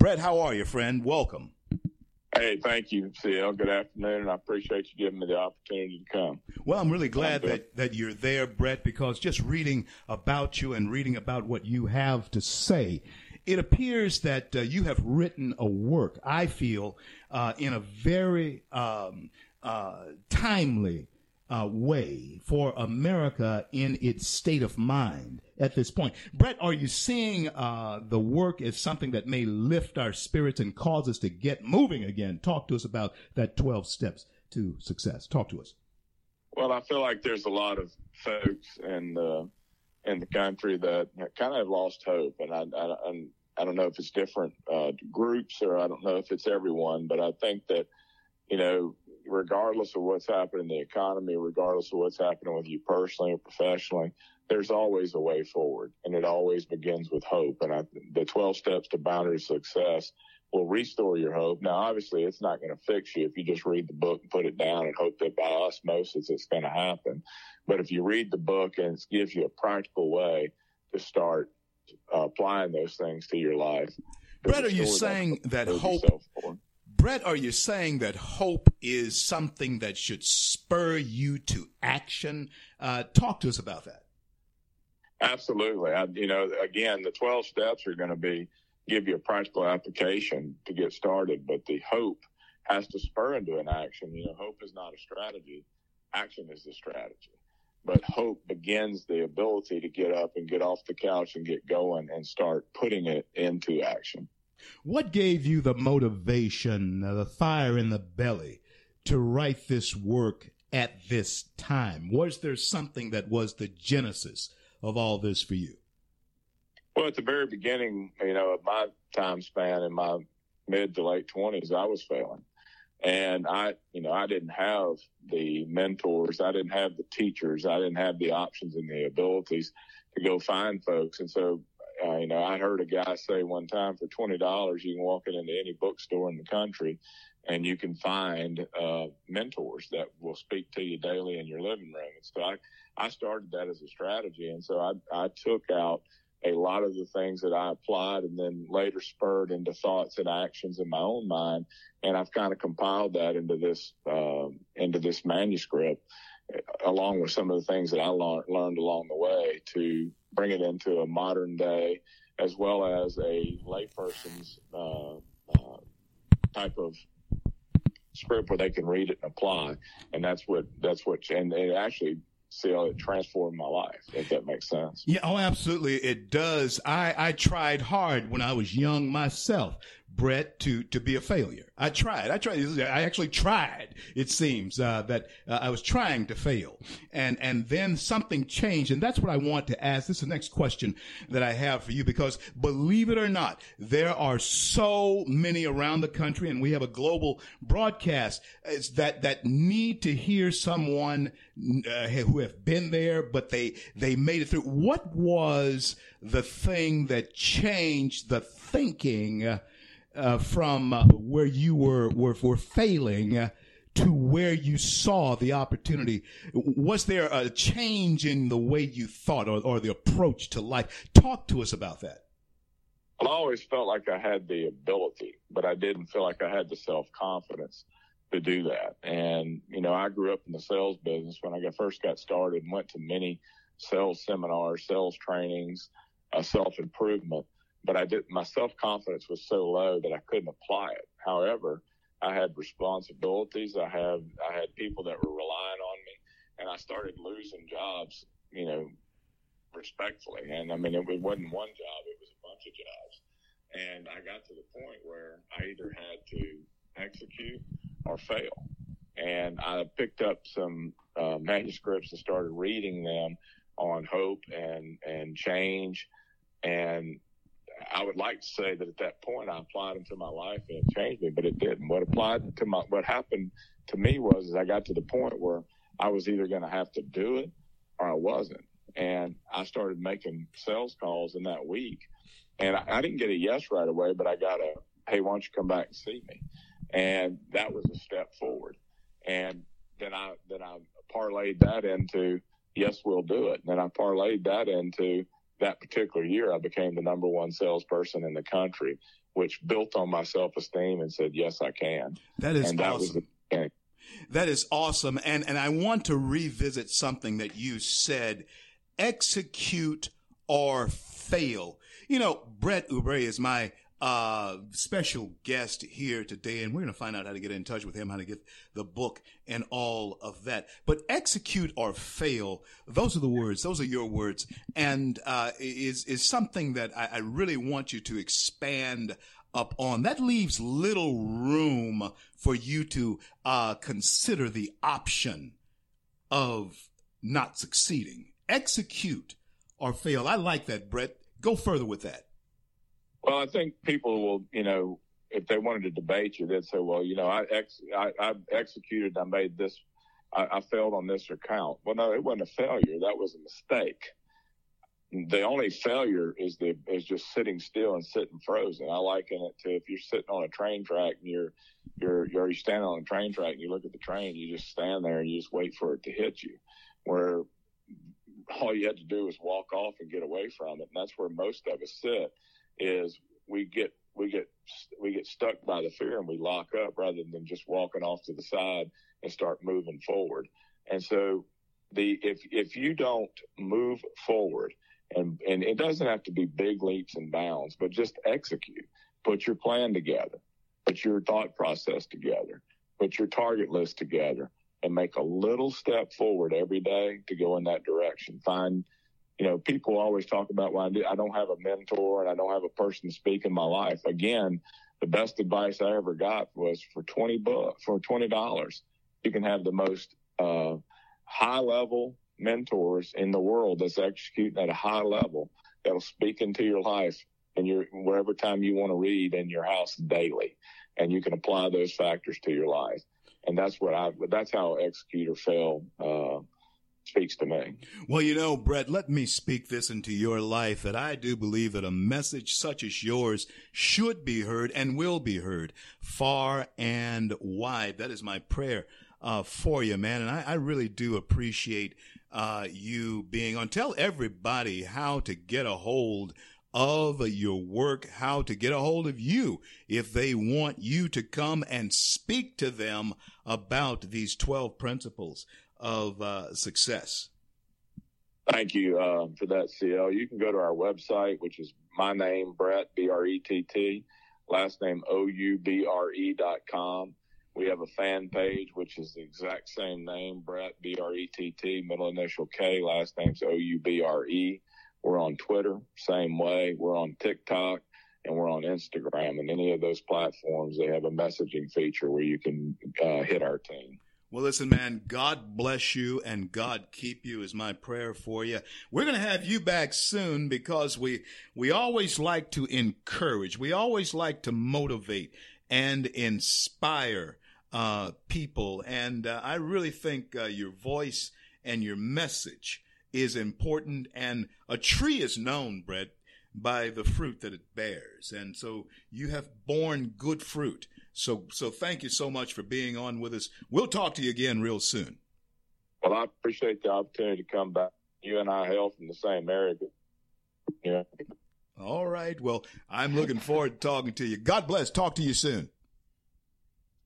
Brett, how are you, friend? Welcome. Hey, thank you, CL. Good afternoon, and I appreciate you giving me the opportunity to come. Well, I'm really glad that, that you're there, Brett, because just reading about you and reading about what you have to say, it appears that uh, you have written a work, I feel, uh, in a very um, uh, timely uh, way for America in its state of mind at this point. Brett, are you seeing uh, the work as something that may lift our spirits and cause us to get moving again? Talk to us about that 12 steps to success. Talk to us. Well, I feel like there's a lot of folks in the in the country that kind of lost hope, and I, I, I don't know if it's different uh, groups or I don't know if it's everyone, but I think that you know regardless of what's happening in the economy, regardless of what's happening with you personally or professionally, there's always a way forward, and it always begins with hope. And I, the 12 steps to boundary success will restore your hope. Now, obviously, it's not going to fix you if you just read the book and put it down and hope that by osmosis it's going to happen. But if you read the book and it gives you a practical way to start uh, applying those things to your life. Brett, are you saying that hope? Brett, are you saying that hope is something that should spur you to action? Uh, talk to us about that. Absolutely. I, you know, again, the 12 steps are going to be give you a practical application to get started, but the hope has to spur into an action. You know, hope is not a strategy. Action is the strategy. But hope begins the ability to get up and get off the couch and get going and start putting it into action. What gave you the motivation, uh, the fire in the belly to write this work at this time? Was there something that was the genesis of all this for you? Well, at the very beginning, you know, of my time span in my mid to late twenties, I was failing. And I, you know, I didn't have the mentors. I didn't have the teachers. I didn't have the options and the abilities to go find folks. And so you know, I heard a guy say one time for twenty dollars you can walk it into any bookstore in the country, and you can find uh, mentors that will speak to you daily in your living room. And so I, I started that as a strategy, and so I, I took out a lot of the things that I applied and then later spurred into thoughts and actions in my own mind. And I've kind of compiled that into this, uh, into this manuscript along with some of the things that I learned along the way to bring it into a modern day as well as a layperson's uh, uh, type of script where they can read it and apply. And that's what that's what and it actually see how it transformed my life, if that makes sense. Yeah, oh, absolutely. It does. I, I tried hard when I was young myself. Brett to to be a failure. I tried. I tried. I actually tried. It seems uh, that uh, I was trying to fail, and and then something changed, and that's what I want to ask. This is the next question that I have for you because believe it or not, there are so many around the country, and we have a global broadcast that that need to hear someone uh, who have been there, but they they made it through. What was the thing that changed the thinking? Uh, from uh, where you were were, were failing uh, to where you saw the opportunity. Was there a change in the way you thought or, or the approach to life? Talk to us about that. I always felt like I had the ability, but I didn't feel like I had the self confidence to do that. And, you know, I grew up in the sales business when I first got started and went to many sales seminars, sales trainings, uh, self improvement but I did my self confidence was so low that I couldn't apply it. However, I had responsibilities. I have I had people that were relying on me, and I started losing jobs. You know, respectfully, and I mean it wasn't one job; it was a bunch of jobs. And I got to the point where I either had to execute or fail. And I picked up some uh, manuscripts and started reading them on hope and and change and I would like to say that at that point I applied them to my life and it changed me, but it didn't. What applied to my, what happened to me was I got to the point where I was either going to have to do it or I wasn't. And I started making sales calls in that week and I, I didn't get a yes right away, but I got a, Hey, why don't you come back and see me? And that was a step forward. And then I, then I parlayed that into, yes, we'll do it. And then I parlayed that into, that particular year, I became the number one salesperson in the country, which built on my self esteem and said, yes, I can. That is and awesome. That, was that is awesome. And, and I want to revisit something that you said, execute or fail. You know, Brett Oubre is my uh, special guest here today, and we're going to find out how to get in touch with him, how to get the book, and all of that. But execute or fail, those are the words, those are your words, and uh, is is something that I, I really want you to expand up on. That leaves little room for you to uh, consider the option of not succeeding. Execute or fail. I like that, Brett. Go further with that. Well, I think people will, you know, if they wanted to debate you, they'd say, well, you know, I, ex- I, I executed, I made this, I, I failed on this account. Well, no, it wasn't a failure. That was a mistake. The only failure is the is just sitting still and sitting frozen. I liken it to if you're sitting on a train track and you're you're you're standing on a train track and you look at the train, you just stand there and you just wait for it to hit you. Where all you had to do was walk off and get away from it, and that's where most of us sit is we get we get we get stuck by the fear and we lock up rather than just walking off to the side and start moving forward. And so the if if you don't move forward and and it doesn't have to be big leaps and bounds, but just execute. Put your plan together. Put your thought process together. Put your target list together and make a little step forward every day to go in that direction. Find you know, people always talk about why I, I don't have a mentor and I don't have a person to speak in my life. Again, the best advice I ever got was for 20 bucks, for $20, you can have the most, uh, high level mentors in the world that's executing at a high level that'll speak into your life and your wherever time you want to read in your house daily and you can apply those factors to your life and that's what i that's how executor fell uh, speaks to me. Well, you know, Brett, let me speak this into your life that I do believe that a message such as yours should be heard and will be heard far and wide. That is my prayer uh, for you, man. And I, I really do appreciate uh, you being on. Tell everybody how to get a hold of your work, how to get a hold of you if they want you to come and speak to them about these 12 principles of uh, success? Thank you uh, for that, CL. You can go to our website, which is my name, Brett, B R E T T, last name O U B R E dot com. We have a fan page, which is the exact same name, Brett, B R E T T, middle initial K, last name's O U B R E. We're on Twitter, same way. We're on TikTok and we're on Instagram. And any of those platforms, they have a messaging feature where you can uh, hit our team. Well, listen, man, God bless you and God keep you is my prayer for you. We're going to have you back soon because we, we always like to encourage. We always like to motivate and inspire, uh, people. And, uh, I really think, uh, your voice and your message is important and a tree is known, Brett, by the fruit that it bears. And so you have borne good fruit. So, so thank you so much for being on with us. We'll talk to you again real soon. Well, I appreciate the opportunity to come back. You and I hail from the same area. Yeah. All right. Well, I'm looking forward to talking to you. God bless. Talk to you soon.